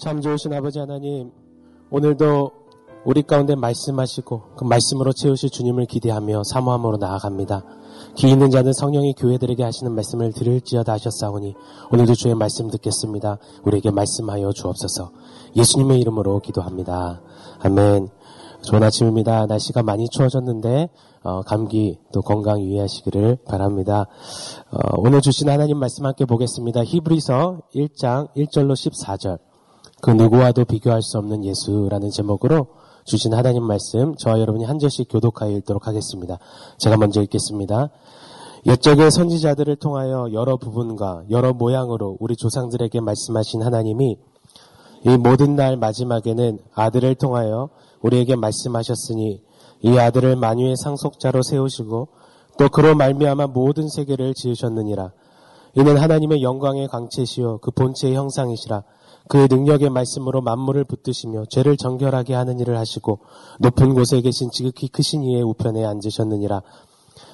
참 좋으신 아버지 하나님, 오늘도 우리 가운데 말씀하시고 그 말씀으로 채우실 주님을 기대하며 사모함으로 나아갑니다. 기 있는 자는 성령이 교회들에게 하시는 말씀을 들을지어다 하셨사오니 오늘도 주의 말씀 듣겠습니다. 우리에게 말씀하여 주옵소서. 예수님의 이름으로 기도합니다. 아멘. 좋은 아침입니다. 날씨가 많이 추워졌는데 어, 감기 또 건강 유의하시기를 바랍니다. 어, 오늘 주신 하나님 말씀 함께 보겠습니다. 히브리서 1장 1절로 14절 그 누구와도 비교할 수 없는 예수라는 제목으로 주신 하나님 말씀 저와 여러분이 한 절씩 교독하여 읽도록 하겠습니다. 제가 먼저 읽겠습니다. 옛적의 선지자들을 통하여 여러 부분과 여러 모양으로 우리 조상들에게 말씀하신 하나님이 이 모든 날 마지막에는 아들을 통하여 우리에게 말씀하셨으니 이 아들을 만유의 상속자로 세우시고 또 그로 말미암아 모든 세계를 지으셨느니라. 이는 하나님의 영광의 광채시요 그 본체의 형상이시라. 그 능력의 말씀으로 만물을 붙드시며 죄를 정결하게 하는 일을 하시고 높은 곳에 계신 지극히 크신 이의 우편에 앉으셨느니라.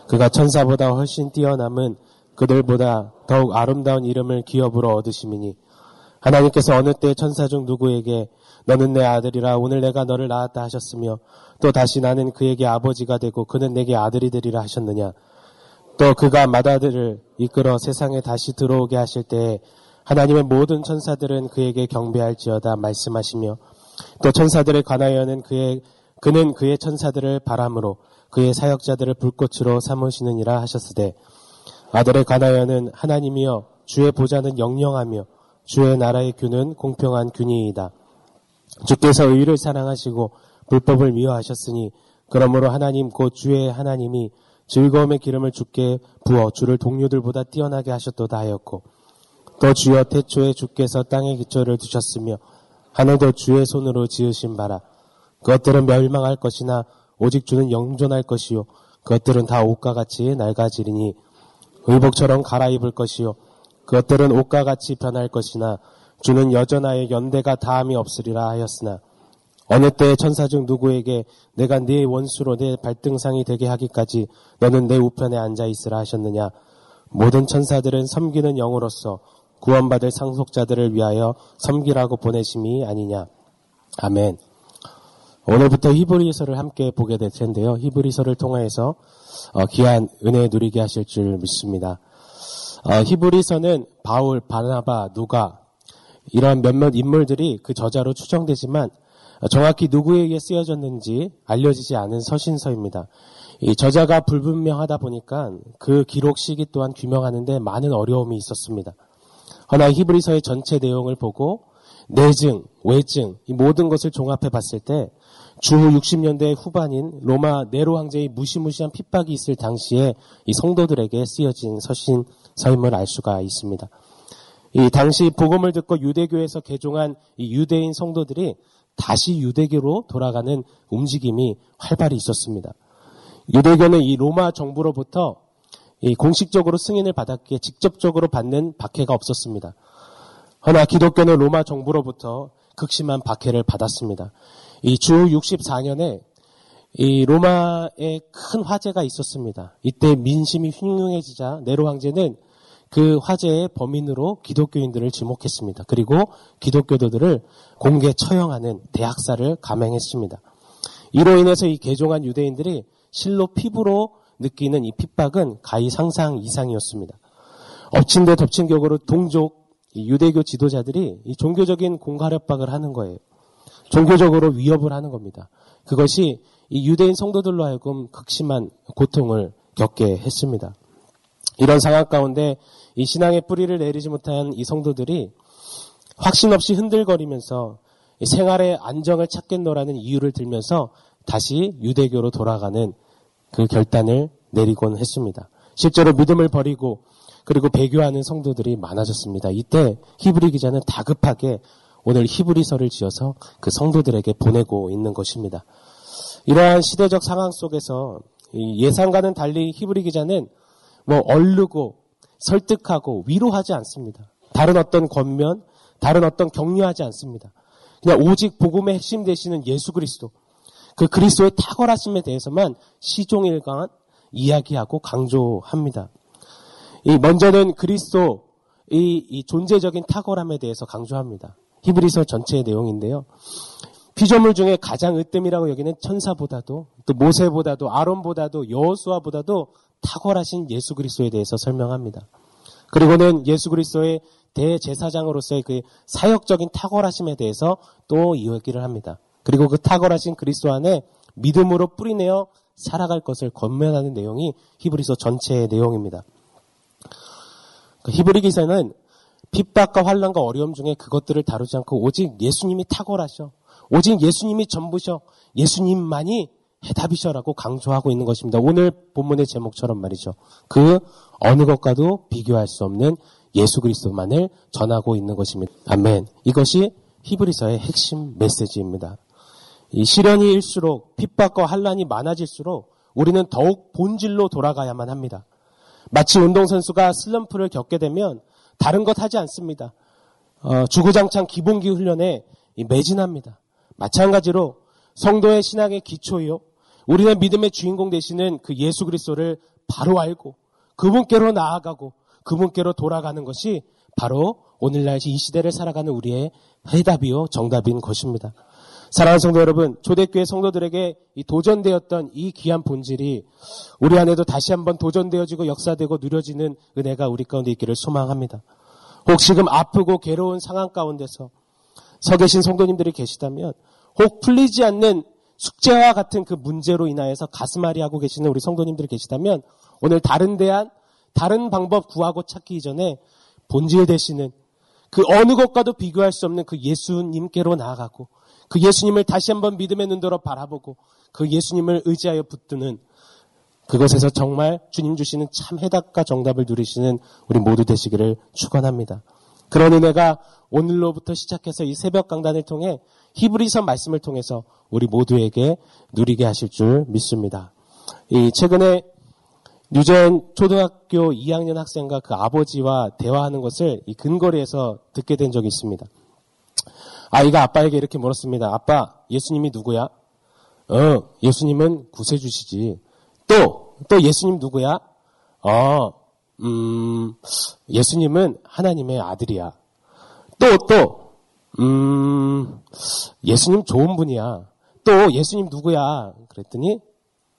그가 천사보다 훨씬 뛰어남은 그들보다 더욱 아름다운 이름을 기업으로 얻으심이니 하나님께서 어느 때 천사 중 누구에게 너는 내 아들이라 오늘 내가 너를 낳았다 하셨으며 또 다시 나는 그에게 아버지가 되고 그는 내게 아들이 되리라 하셨느냐 또 그가 맏아들을 이끌어 세상에 다시 들어오게 하실 때에 하나님의 모든 천사들은 그에게 경배할지어다 말씀하시며 또 천사들에 관하여는 그의 그는 그의 천사들을 바람으로 그의 사역자들을 불꽃으로 삼으시느니라 하셨으되 아들에 관하여는 하나님이여 주의 보좌는 영영하며 주의 나라의 균은 공평한 균이이다. 주께서 의를 사랑하시고 불법을 미워하셨으니 그러므로 하나님 곧 주의 하나님이 즐거움의 기름을 주께 부어 주를 동료들보다 뛰어나게 하셨도다 하였고 또 주여 태초에 주께서 땅의 기초를 두셨으며 하늘도 주의 손으로 지으신 바라. 그것들은 멸망할 것이나 오직 주는 영존할 것이요. 그것들은 다 옷과 같이 낡아지리니 의복처럼 갈아입을 것이요. 그것들은 옷과 같이 변할 것이나 주는 여전하여 연대가 다함이 없으리라 하였으나 어느 때 천사 중 누구에게 내가 네 원수로 내 발등상이 되게 하기까지 너는 내 우편에 앉아 있으라 하셨느냐? 모든 천사들은 섬기는 영으로서 구원받을 상속자들을 위하여 섬기라고 보내심이 아니냐 아멘 오늘부터 히브리서를 함께 보게 될 텐데요 히브리서를 통해서 어, 귀한 은혜 누리게 하실 줄 믿습니다 어, 히브리서는 바울, 바나바, 누가 이런 몇몇 인물들이 그 저자로 추정되지만 정확히 누구에게 쓰여졌는지 알려지지 않은 서신서입니다. 이 저자가 불분명하다 보니까 그 기록 시기 또한 규명하는데 많은 어려움이 있었습니다. 허나 히브리서의 전체 내용을 보고 내증, 외증 이 모든 것을 종합해 봤을 때 주후 60년대 후반인 로마 네로 황제의 무시무시한 핍박이 있을 당시에 이 성도들에게 쓰여진 서신 서임을 알 수가 있습니다. 이 당시 복음을 듣고 유대교에서 개종한 이 유대인 성도들이 다시 유대교로 돌아가는 움직임이 활발히 있었습니다. 유대교는 이 로마 정부로부터 이 공식적으로 승인을 받았기에 직접적으로 받는 박해가 없었습니다. 허나 기독교는 로마 정부로부터 극심한 박해를 받았습니다. 이 주 64년에 이 로마에 큰 화재가 있었습니다. 이때 민심이 흉흉해지자 네로 황제는 그 화재의 범인으로 기독교인들을 지목했습니다. 그리고 기독교도들을 공개 처형하는 대학살을 감행했습니다. 이로 인해서 이 개종한 유대인들이 실로 피부로 느끼는 이 핍박은 가히 상상 이상이었습니다. 엎친 데 덮친 격으로 동족 유대교 지도자들이 이 종교적인 공갈 협박을 하는 거예요. 종교적으로 위협을 하는 겁니다. 그것이 이 유대인 성도들로 하여금 극심한 고통을 겪게 했습니다. 이런 상황 가운데 이 신앙의 뿌리를 내리지 못한 이 성도들이 확신 없이 흔들거리면서 생활의 안정을 찾겠노라는 이유를 들면서 다시 유대교로 돌아가는 그 결단을 내리곤 했습니다. 실제로 믿음을 버리고 그리고 배교하는 성도들이 많아졌습니다. 이때 히브리 기자는 다급하게 오늘 히브리서를 지어서 그 성도들에게 보내고 있는 것입니다. 이러한 시대적 상황 속에서 예상과는 달리 히브리 기자는 뭐 얼르고 설득하고 위로하지 않습니다. 다른 어떤 권면, 다른 어떤 격려하지 않습니다. 그냥 오직 복음의 핵심 되시는 예수 그리스도, 그 그리스도의 탁월하심에 대해서만 시종일관 이야기하고 강조합니다. 이 먼저는 그리스도 이, 이 존재적인 탁월함에 대해서 강조합니다. 히브리서 전체의 내용인데요. 피조물 중에 가장 으뜸이라고 여기는 천사보다도 또 모세보다도 아론보다도 여호수아보다도 탁월하신 예수 그리스도에 대해서 설명합니다. 그리고는 예수 그리스도의 대제사장으로서의 그 사역적인 탁월하심에 대해서 또 이야기를 합니다. 그리고 그 탁월하신 그리스도 안에 믿음으로 뿌리내어 살아갈 것을 권면하는 내용이 히브리서 전체의 내용입니다. 그 히브리 기서는 핍박과 환란과 어려움 중에 그것들을 다루지 않고 오직 예수님이 탁월하셔. 오직 예수님이 전부셔. 예수님만이 해답이셔라고 강조하고 있는 것입니다. 오늘 본문의 제목처럼 말이죠. 그 어느 것과도 비교할 수 없는 예수 그리스도만을 전하고 있는 것입니다. 아멘. 이것이 히브리서의 핵심 메시지입니다. 이 시련이 일수록 핍박과 환란이 많아질수록 우리는 더욱 본질로 돌아가야만 합니다. 마치 운동선수가 슬럼프를 겪게 되면 다른 것 하지 않습니다. 어, 주구장창 기본기 훈련에 매진합니다. 마찬가지로 성도의 신앙의 기초요. 우리는 믿음의 주인공 되시는 그 예수 그리스도를 바로 알고 그분께로 나아가고 그분께로 돌아가는 것이 바로 오늘날 이 시대를 살아가는 우리의 해답이요 정답인 것입니다. 사랑하는 성도 여러분, 초대교회 성도들에게 이 도전되었던 이 귀한 본질이 우리 안에도 다시 한번 도전되어지고 역사되고 누려지는 은혜가 우리 가운데 있기를 소망합니다. 혹 지금 아프고 괴로운 상황 가운데서 서 계신 성도님들이 계시다면 혹 풀리지 않는 숙제와 같은 그 문제로 인하여서 가슴앓이 하고 계시는 우리 성도님들이 계시다면 오늘 다른 대안, 다른 방법 구하고 찾기 이전에 본질 되시는 그 어느 것과도 비교할 수 없는 그 예수님께로 나아가고 그 예수님을 다시 한번 믿음의 눈으로 바라보고 그 예수님을 의지하여 붙드는 그것에서 정말 주님 주시는 참 해답과 정답을 누리시는 우리 모두 되시기를 축원합니다. 그런 은혜가 오늘로부터 시작해서 이 새벽 강단을 통해 히브리서 말씀을 통해서 우리 모두에게 누리게 하실 줄 믿습니다. 이 최근에 뉴전 초등학교 2학년 학생과 그 아버지와 대화하는 것을 이 근거리에서 듣게 된 적이 있습니다. 아이가 아빠에게 이렇게 물었습니다. 아빠, 예수님이 누구야? 어, 예수님은 구세주시지. 또, 또 예수님 누구야? 어, 음, 예수님은 하나님의 아들이야. 또, 또, 음, 예수님 좋은 분이야. 또 예수님 누구야? 그랬더니,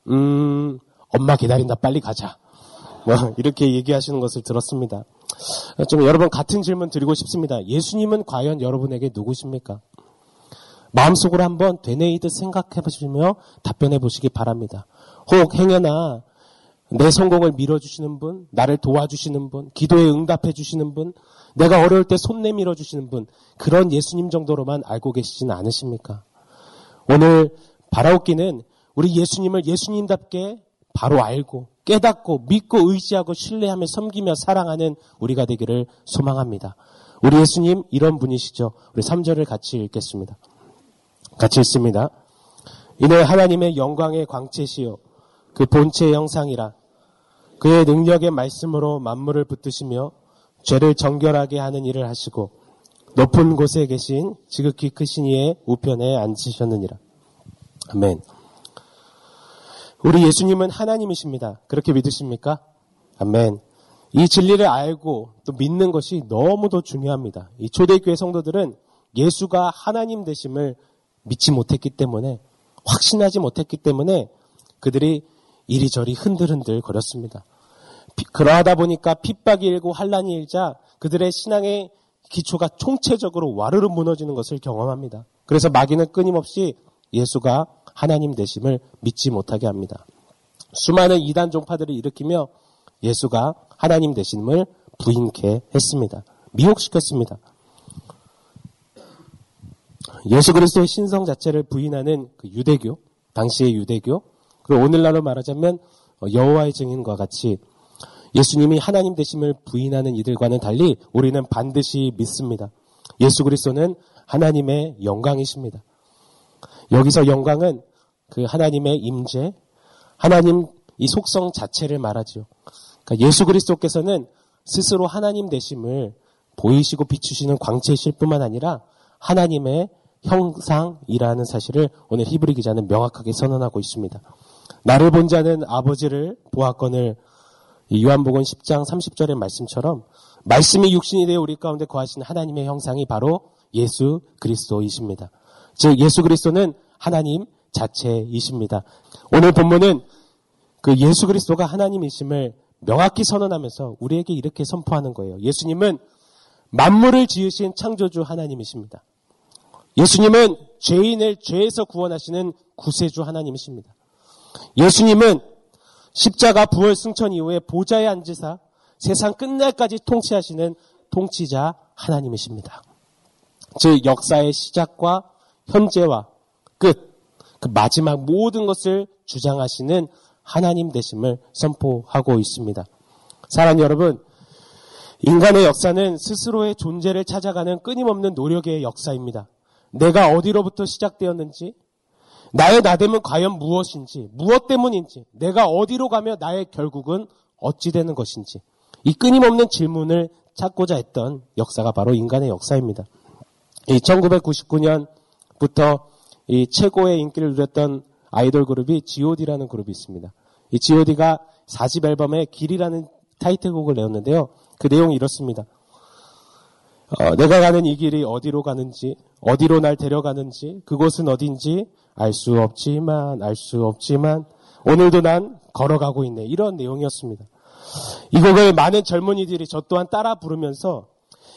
음, 엄마 기다린다. 빨리 가자. 뭐, 이렇게 얘기하시는 것을 들었습니다. 좀 여러분 같은 질문 드리고 싶습니다. 예수님은 과연 여러분에게 누구십니까? 마음속으로 한번 되뇌이듯 생각해 보시며 답변해 보시기 바랍니다. 혹 행여나 내 성공을 밀어주시는 분, 나를 도와주시는 분, 기도에 응답해 주시는 분, 내가 어려울 때 손 내밀어 주시는 분, 그런 예수님 정도로만 알고 계시지는 않으십니까? 오늘 바라옵기는 우리 예수님을 예수님답게 바로 알고 깨닫고 믿고 의지하고 신뢰하며 섬기며 사랑하는 우리가 되기를 소망합니다. 우리 예수님 이런 분이시죠. 우리 3절을 같이 읽겠습니다. 같이 읽습니다. 이는 하나님의 영광의 광채시요 그 본체의 형상이라 그의 능력의 말씀으로 만물을 붙드시며 죄를 정결하게 하는 일을 하시고 높은 곳에 계신 지극히 크신 이의 우편에 앉으셨느니라. 아멘. 우리 예수님은 하나님이십니다. 그렇게 믿으십니까? 아멘. 이 진리를 알고 또 믿는 것이 너무도 중요합니다. 이 초대교회 성도들은 예수가 하나님 되심을 믿지 못했기 때문에 확신하지 못했기 때문에 그들이 이리저리 흔들흔들 거렸습니다. 그러하다 보니까 핍박이 일고 환란이 일자 그들의 신앙의 기초가 총체적으로 와르르 무너지는 것을 경험합니다. 그래서 마귀는 끊임없이 예수가 하나님 되심을 믿지 못하게 합니다. 수많은 이단 종파들을 일으키며 예수가 하나님 되심을 부인케 했습니다. 미혹시켰습니다. 예수 그리스도의 신성 자체를 부인하는 그 유대교, 당시의 유대교, 그리고 오늘날로 말하자면 여호와의 증인과 같이 예수님이 하나님 되심을 부인하는 이들과는 달리 우리는 반드시 믿습니다. 예수 그리스도는 하나님의 영광이십니다. 여기서 영광은 그 하나님의 임재, 하나님 이 속성 자체를 말하죠. 그러니까 예수 그리스도께서는 스스로 하나님 되심을 보이시고 비추시는 광채이실 뿐만 아니라 하나님의 형상이라는 사실을 오늘 히브리 기자는 명확하게 선언하고 있습니다. 나를 본 자는 아버지를 보았건을 요한복음 10장 30절의 말씀처럼 말씀이 육신이 되어 우리 가운데 거하신 하나님의 형상이 바로 예수 그리스도이십니다. 즉 예수 그리스도는 하나님 자체이십니다. 오늘 본문은 그 예수 그리스도가 하나님이심을 명확히 선언하면서 우리에게 이렇게 선포하는 거예요. 예수님은 만물을 지으신 창조주 하나님이십니다. 예수님은 죄인을 죄에서 구원하시는 구세주 하나님이십니다. 예수님은 십자가 부활 승천 이후에 보좌에 앉으사 세상 끝날까지 통치하시는 통치자 하나님이십니다. 즉 역사의 시작과 현재와 끝, 그 마지막 모든 것을 주장하시는 하나님 되심을 선포하고 있습니다. 사랑 여러분, 인간의 역사는 스스로의 존재를 찾아가는 끊임없는 노력의 역사입니다. 내가 어디로부터 시작되었는지, 나의 나됨은 과연 무엇인지, 무엇 때문인지, 내가 어디로 가며 나의 결국은 어찌 되는 것인지, 이 끊임없는 질문을 찾고자 했던 역사가 바로 인간의 역사입니다. 이 1999년 부터 이 최고의 인기를 누렸던 아이돌 그룹이 G.O.D라는 그룹이 있습니다. 이 G.O.D가 4집 앨범에 길이라는 타이틀곡을 내었는데요. 그 내용이 이렇습니다. 어, 내가 가는 이 길이 어디로 가는지, 어디로 날 데려가는지, 그곳은 어딘지 알 수 없지만, 알 수 없지만, 오늘도 난 걸어가고 있네. 이런 내용이었습니다. 이 곡을 많은 젊은이들이 저 또한 따라 부르면서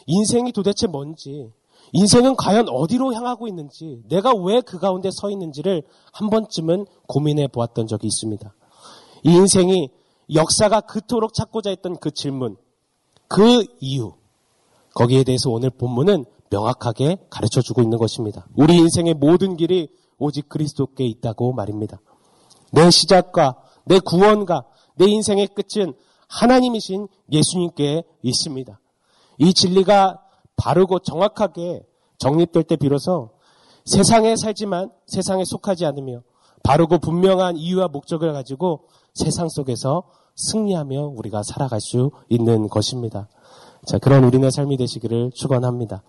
인생이 도대체 뭔지, 인생은 과연 어디로 향하고 있는지, 내가 왜 그 가운데 서 있는지를 한 번쯤은 고민해 보았던 적이 있습니다. 이 인생이 역사가 그토록 찾고자 했던 그 질문, 그 이유, 거기에 대해서 오늘 본문은 명확하게 가르쳐 주고 있는 것입니다. 우리 인생의 모든 길이 오직 그리스도께 있다고 말입니다. 내 시작과 내 구원과 내 인생의 끝은 하나님이신 예수님께 있습니다. 이 진리가 바르고 정확하게 정립될 때 비로소 세상에 살지만 세상에 속하지 않으며 바르고 분명한 이유와 목적을 가지고 세상 속에서 승리하며 우리가 살아갈 수 있는 것입니다. 자, 그런 우리네 삶이 되시기를 축원합니다.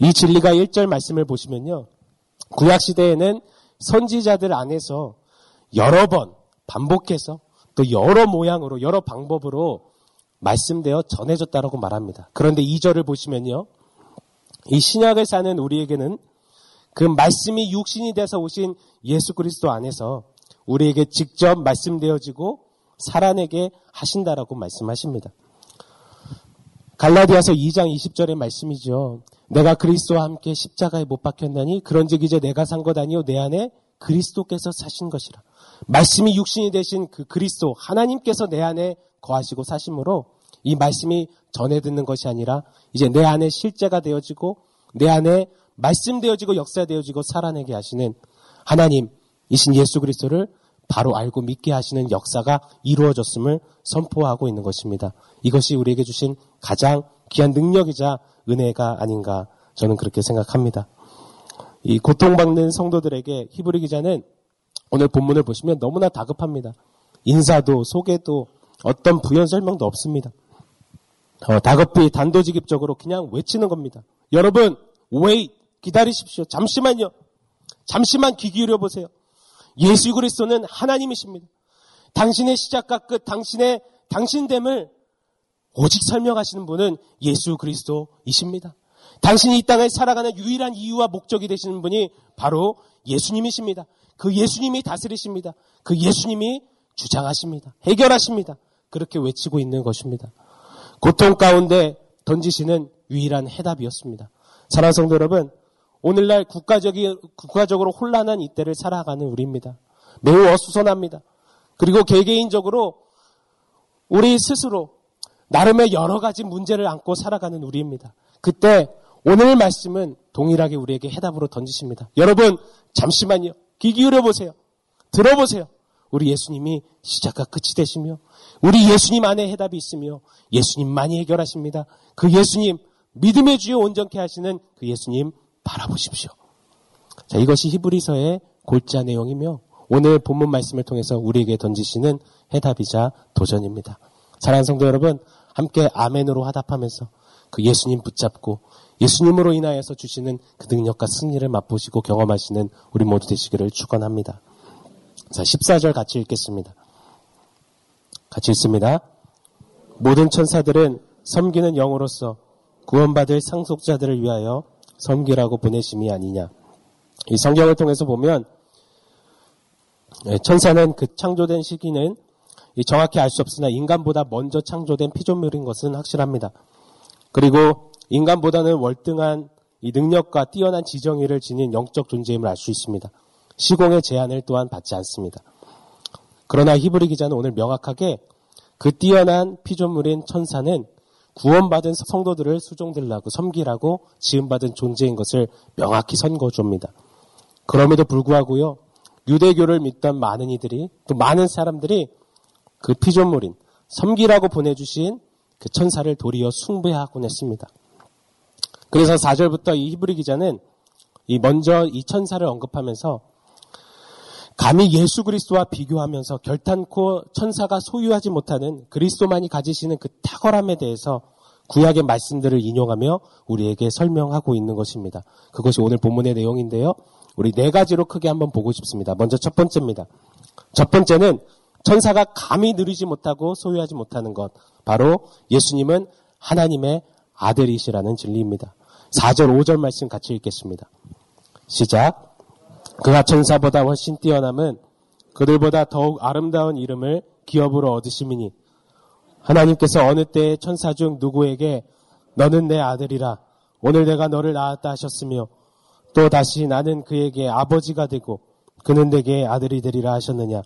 이 진리가 1절 말씀을 보시면요. 구약 시대에는 선지자들 안에서 여러 번 반복해서 또 여러 모양으로 여러 방법으로 말씀되어 전해졌다라고 말합니다. 그런데 2절을 보시면요. 이 신약을 사는 우리에게는 그 말씀이 육신이 돼서 오신 예수 그리스도 안에서 우리에게 직접 말씀되어지고 살아내게 하신다라고 말씀하십니다. 갈라디아서 2장 20절의 말씀이죠. 내가 그리스도와 함께 십자가에 못 박혔나니 그런즉 이제 내가 산 것 아니요 내 안에 그리스도께서 사신 것이라. 말씀이 육신이 되신 그 그리스도 하나님께서 내 안에 거하시고 사심으로 이 말씀이 전해 듣는 것이 아니라 이제 내 안에 실제가 되어지고 내 안에 말씀 되어지고 역사 되어지고 살아내게 하시는 하나님이신 예수 그리스도를 바로 알고 믿게 하시는 역사가 이루어졌음을 선포하고 있는 것입니다. 이것이 우리에게 주신 가장 귀한 능력이자 은혜가 아닌가 저는 그렇게 생각합니다. 이 고통받는 성도들에게 히브리 기자는 오늘 본문을 보시면 너무나 다급합니다. 인사도 소개도 어떤 부연 설명도 없습니다. 어, 다급히 단도직입적으로 그냥 외치는 겁니다. 여러분, wait, 기다리십시오. 잠시만요. 잠시만 귀 기울여 보세요. 예수 그리스도는 하나님이십니다. 당신의 시작과 끝, 당신의 당신됨을 오직 설명하시는 분은 예수 그리스도이십니다. 당신이 이 땅을 살아가는 유일한 이유와 목적이 되시는 분이 바로 예수님이십니다. 그 예수님이 다스리십니다. 그 예수님이 주장하십니다. 해결하십니다. 그렇게 외치고 있는 것입니다. 고통 가운데 던지시는 유일한 해답이었습니다. 사랑 성도 여러분, 오늘날 국가적이, 국가적으로 혼란한 이때를 살아가는 우리입니다. 매우 어수선합니다. 그리고 개개인적으로 우리 스스로 나름의 여러 가지 문제를 안고 살아가는 우리입니다. 그때 오늘 말씀은 동일하게 우리에게 해답으로 던지십니다. 여러분, 잠시만요. 귀 기울여 보세요. 들어보세요. 우리 예수님이 시작과 끝이 되시며, 우리 예수님 안에 해답이 있으며, 예수님만이 해결하십니다. 그 예수님, 믿음의 주여 온전케 하시는 그 예수님 바라보십시오. 자, 이것이 히브리서의 골자 내용이며, 오늘 본문 말씀을 통해서 우리에게 던지시는 해답이자 도전입니다. 사랑하는 성도 여러분, 함께 아멘으로 화답하면서 그 예수님 붙잡고 예수님으로 인하여서 주시는 그 능력과 승리를 맛보시고 경험하시는 우리 모두 되시기를 축원합니다. 자, 14절 같이 읽겠습니다. 같이 읽습니다. 모든 천사들은 섬기는 영으로서 구원받을 상속자들을 위하여 섬기라고 보내심이 아니냐. 이 성경을 통해서 보면 예, 천사는 그 창조된 시기는 정확히 알 수 없으나 인간보다 먼저 창조된 피조물인 것은 확실합니다. 그리고 인간보다는 월등한 이 능력과 뛰어난 지정의를 지닌 영적 존재임을 알 수 있습니다. 시공의 제한을 또한 받지 않습니다. 그러나 히브리 기자는 오늘 명확하게 그 뛰어난 피조물인 천사는 구원받은 성도들을 수종들라고 섬기라고 지음받은 존재인 것을 명확히 선거줍니다. 그럼에도 불구하고요, 유대교를 믿던 많은 이들이 또 많은 사람들이 그 피조물인 섬기라고 보내주신 그 천사를 도리어 숭배하곤 했습니다. 그래서 4절부터 이 히브리 기자는 이 먼저 이 천사를 언급하면서 감히 예수 그리스도와 비교하면서 결탄코 천사가 소유하지 못하는 그리스도만이 가지시는 그 탁월함에 대해서 구약의 말씀들을 인용하며 우리에게 설명하고 있는 것입니다. 그것이 오늘 본문의 내용인데요. 우리 네 가지로 크게 한번 보고 싶습니다. 먼저 첫 번째입니다. 첫 번째는 천사가 감히 누리지 못하고 소유하지 못하는 것. 바로 예수님은 하나님의 아들이시라는 진리입니다. 4절, 5절 말씀 같이 읽겠습니다. 시작. 그가 천사보다 훨씬 뛰어남은 그들보다 더욱 아름다운 이름을 기업으로 얻으심이니 하나님께서 어느 때에 천사 중 누구에게 너는 내 아들이라 오늘 내가 너를 낳았다 하셨으며 또 다시 나는 그에게 아버지가 되고 그는 내게 아들이 되리라 하셨느냐.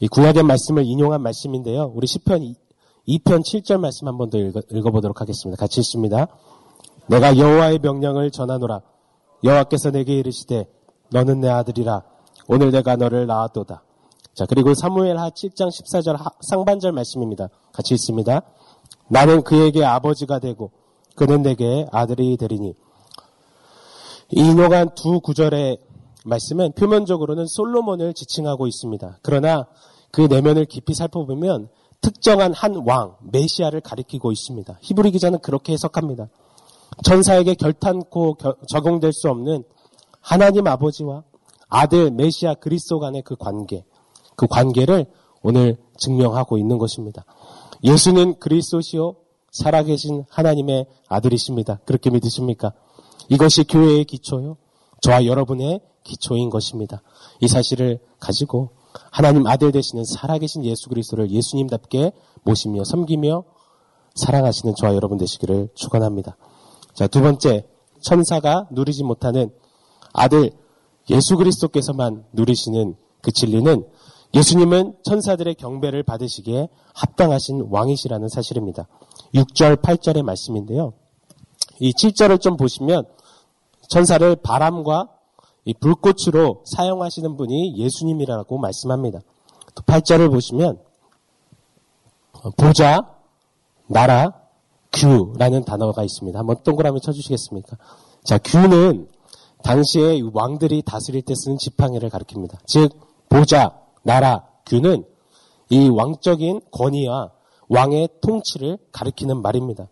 이 구약의 말씀을 인용한 말씀인데요. 우리 10편 2편 7절 말씀 한 번 더 읽어, 보도록 하겠습니다. 같이 읽습니다. 내가 여호와의 명령을 전하노라. 여호와께서 내게 이르시되 너는 내 아들이라. 오늘 내가 너를 낳았도다. 자, 그리고 사무엘 하 7장 14절 상반절 말씀입니다. 같이 읽습니다. 나는 그에게 아버지가 되고 그는 내게 아들이 되리니 이 인용한 두 구절의 말씀은 표면적으로는 솔로몬을 지칭하고 있습니다. 그러나 그 내면을 깊이 살펴보면 특정한 한 왕, 메시아를 가리키고 있습니다. 히브리 기자는 그렇게 해석합니다. 천사에게 결탄코 적용될 수 없는 하나님 아버지와 아들 메시아 그리스도 간의 그 관계, 그 관계를 오늘 증명하고 있는 것입니다. 예수는 그리스도시요 살아계신 하나님의 아들이십니다. 그렇게 믿으십니까? 이것이 교회의 기초요. 저와 여러분의 기초인 것입니다. 이 사실을 가지고 하나님 아들 되시는 살아계신 예수 그리스도를 예수님답게 모시며 섬기며 사랑하시는 저와 여러분 되시기를 축원합니다. 자, 두 번째 천사가 누리지 못하는 아들 예수 그리스도께서만 누리시는 그 진리는 예수님은 천사들의 경배를 받으시기에 합당하신 왕이시라는 사실입니다. 6절, 8절의 말씀인데요. 이 7절을 좀 보시면 천사를 바람과 이 불꽃으로 사용하시는 분이 예수님이라고 말씀합니다. 또 8절을 보시면 보자, 나라, 규라는 단어가 있습니다. 한번 동그라미 쳐주시겠습니까? 자, 규는 당시에 왕들이 다스릴 때 쓰는 지팡이를 가리킵니다. 즉, 보자, 나라, 규는 이 왕적인 권위와 왕의 통치를 가리키는 말입니다.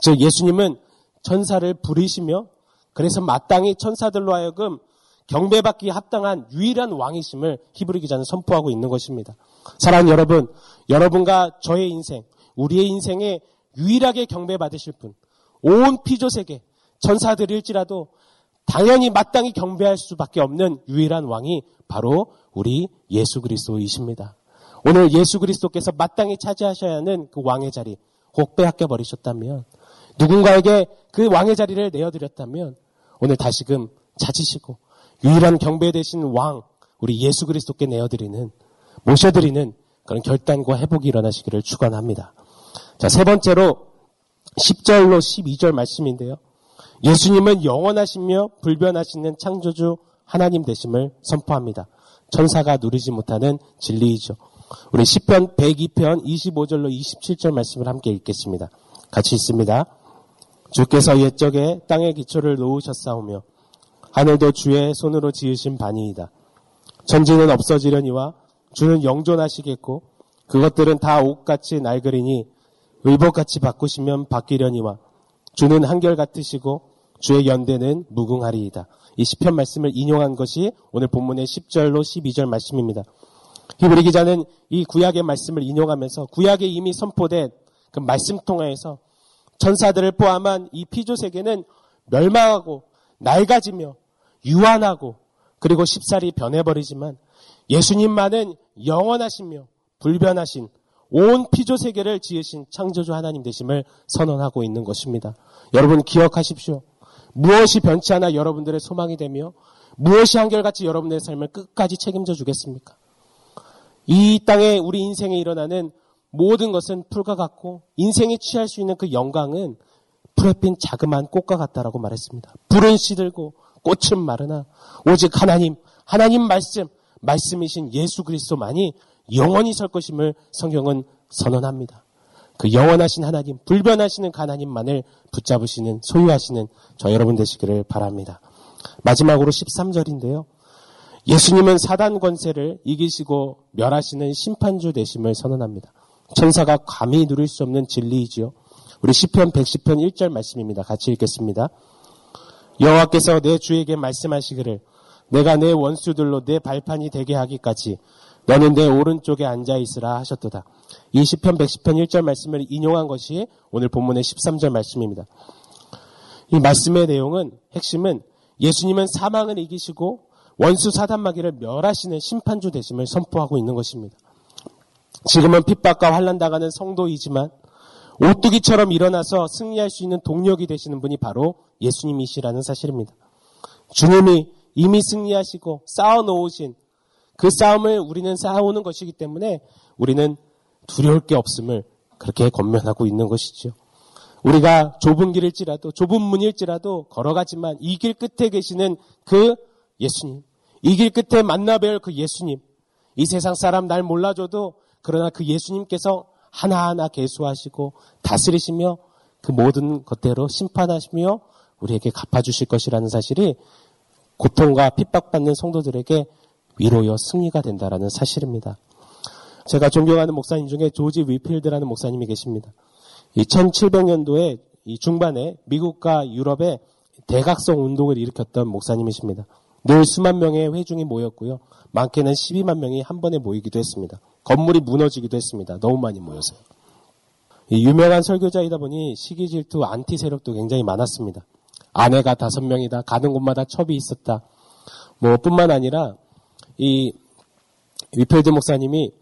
즉, 예수님은 천사를 부리시며 그래서 마땅히 천사들로 하여금 경배받기 합당한 유일한 왕이심을 히브리 기자는 선포하고 있는 것입니다. 사랑하는 여러분, 여러분과 저의 인생, 우리의 인생에 유일하게 경배받으실 분, 온 피조세계, 천사들일지라도 당연히 마땅히 경배할 수밖에 없는 유일한 왕이 바로 우리 예수 그리스도이십니다. 오늘 예수 그리스도께서 마땅히 차지하셔야 하는 그 왕의 자리 혹 빼앗겨 버리셨다면 누군가에게 그 왕의 자리를 내어드렸다면 오늘 다시금 찾으시고 유일한 경배 되신 왕 우리 예수 그리스도께 내어드리는 모셔드리는 그런 결단과 회복이 일어나시기를 축원합니다. 자, 세 번째로 10절로 12절 말씀인데요. 예수님은 영원하시며 불변하시는 창조주 하나님 되심을 선포합니다. 천사가 누리지 못하는 진리이죠. 우리 10편 102편 25절로 27절 말씀을 함께 읽겠습니다. 같이 있습니다. 주께서 옛적에 땅의 기초를 놓으셨사오며 하늘도 주의 손으로 지으신 반이이다. 천지는 없어지려니와 주는 영존하시겠고 그것들은 다 옷같이 낡으리니 의복같이 바꾸시면 바뀌려니와 주는 한결 같으시고 주의 연대는 무궁하리이다. 이 시편 말씀을 인용한 것이 오늘 본문의 10절로 12절 말씀입니다. 히브리 기자는 이 구약의 말씀을 인용하면서 구약에 이미 선포된 그 말씀 통하에서 천사들을 포함한 이 피조 세계는 멸망하고 낡아지며 유한하고 그리고 쉽사리 변해버리지만 예수님만은 영원하시며 불변하신 온 피조 세계를 지으신 창조주 하나님 되심을 선언하고 있는 것입니다. 여러분 기억하십시오. 무엇이 변치 않아 여러분들의 소망이 되며 무엇이 한결같이 여러분의 삶을 끝까지 책임져 주겠습니까? 이 땅에 우리 인생에 일어나는 모든 것은 풀과 같고 인생이 취할 수 있는 그 영광은 풀에 핀 자그마한 꽃과 같다라고 말했습니다. 불은 시들고 꽃은 마르나 오직 하나님, 하나님 말씀, 말씀이신 예수 그리스도만이 영원히 설 것임을 성경은 선언합니다. 그 영원하신 하나님, 불변하시는 그 하나님만을 붙잡으시는, 소유하시는 저 여러분 되시기를 바랍니다. 마지막으로 13절인데요. 예수님은 사단 권세를 이기시고 멸하시는 심판주 되심을 선언합니다. 천사가 감히 누릴 수 없는 진리이지요. 우리 시편 110편 1절 말씀입니다. 같이 읽겠습니다. 여호와께서 내 주에게 말씀하시기를 내가 내 원수들로 내 발판이 되게 하기까지 너는 내 오른쪽에 앉아 있으라 하셨도다. 이 시편 110편 1절 말씀을 인용한 것이 오늘 본문의 13절 말씀입니다. 이 말씀의 내용은 핵심은 예수님은 사망을 이기시고 원수 사단 마귀를 멸하시는 심판주 되심을 선포하고 있는 것입니다. 지금은 핍박과 환란 당하는 성도이지만 오뚜기처럼 일어나서 승리할 수 있는 동력이 되시는 분이 바로 예수님이시라는 사실입니다. 주님이 이미 승리하시고 쌓아놓으신 그 싸움을 우리는 싸우는 것이기 때문에 우리는 두려울 게 없음을 그렇게 건면하고 있는 것이죠. 우리가 좁은 길일지라도 좁은 문일지라도 걸어가지만 이 길 끝에 계시는 그 예수님, 이 길 끝에 만나 뵐 그 예수님, 이 세상 사람 날 몰라줘도 그러나 그 예수님께서 하나하나 계수하시고 다스리시며 그 모든 것대로 심판하시며 우리에게 갚아주실 것이라는 사실이 고통과 핍박받는 성도들에게 위로여 승리가 된다라는 사실입니다. 제가 존경하는 목사님 중에 조지 위필드라는 목사님이 계십니다. 2700년도에 이 중반에 미국과 유럽에 대각성 운동을 일으켰던 목사님이십니다. 늘 수만 명의 회중이 모였고요. 많게는 12만 명이 한 번에 모이기도 했습니다. 건물이 무너지기도 했습니다. 너무 많이 모여서. 유명한 설교자이다 보니 시기 질투 안티 세력도 굉장히 많았습니다. 아내가 다섯 명이다. 가는 곳마다 첩이 있었다. 뭐 뿐만 아니라 이 휫필드 목사님이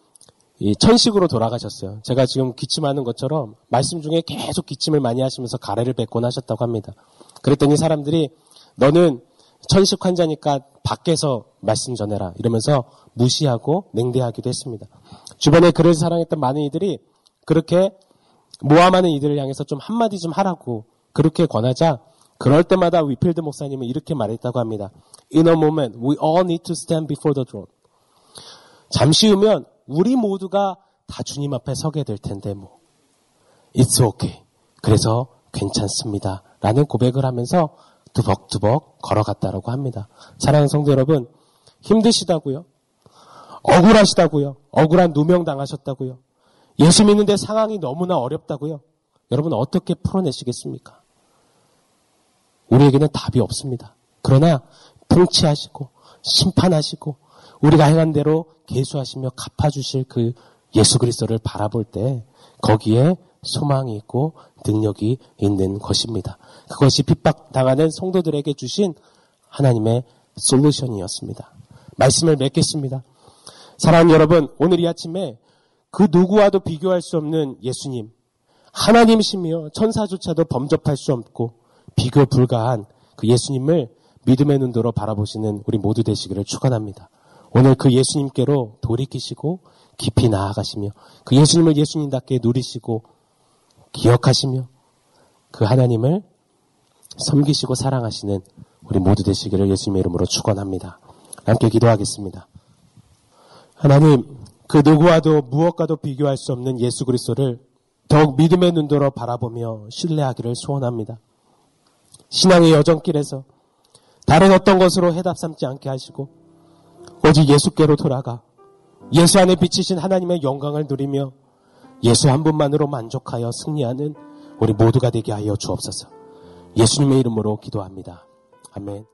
이 천식으로 돌아가셨어요. 제가 지금 기침하는 것처럼 말씀 중에 계속 기침을 많이 하시면서 가래를 뱉곤 하셨다고 합니다. 그랬더니 사람들이 너는 천식 환자니까 밖에서 말씀 전해라 이러면서 무시하고 냉대하기도 했습니다. 주변에 그를 사랑했던 많은 이들이 그렇게 모함하는 이들을 향해서 좀 한마디 좀 하라고 그렇게 권하자 그럴 때마다 위필드 목사님은 이렇게 말했다고 합니다. In a moment, we all need to stand before the throne. 잠시 후면 우리 모두가 다 주님 앞에 서게 될 텐데 뭐. It's okay. 그래서 괜찮습니다. 라는 고백을 하면서 두벅두벅 걸어갔다라고 합니다. 사랑하는 성도 여러분, 힘드시다고요? 억울하시다고요? 억울한 누명 당하셨다고요? 예수 믿는데 상황이 너무나 어렵다고요? 여러분 어떻게 풀어내시겠습니까? 우리에게는 답이 없습니다. 그러나 통치하시고 심판하시고 우리가 행한 대로 계수하시며 갚아주실 그 예수 그리스도를 바라볼 때 거기에 소망이 있고 능력이 있는 것입니다. 그것이 핍박당하는 성도들에게 주신 하나님의 솔루션이었습니다. 말씀을 맺겠습니다. 사랑하는 여러분, 오늘 이 아침에 그 누구와도 비교할 수 없는 예수님, 하나님이시며 천사조차도 범접할 수 없고 비교 불가한 그 예수님을 믿음의 눈으로 바라보시는 우리 모두 되시기를 축원합니다. 오늘 그 예수님께로 돌이키시고 깊이 나아가시며 그 예수님을 예수님답게 누리시고 기억하시며 그 하나님을 섬기시고 사랑하시는 우리 모두 되시기를 예수님의 이름으로 축원합니다. 함께 기도하겠습니다. 하나님, 그 누구와도 무엇과도 비교할 수 없는 예수 그리스도를 더욱 믿음의 눈으로 바라보며 신뢰하기를 소원합니다. 신앙의 여정길에서 다른 어떤 것으로 해답 삼지 않게 하시고 오직 예수께로 돌아가 예수 안에 비치신 하나님의 영광을 누리며 예수 한 분만으로 만족하여 승리하는 우리 모두가 되게 하여 주옵소서. 예수님의 이름으로 기도합니다. 아멘.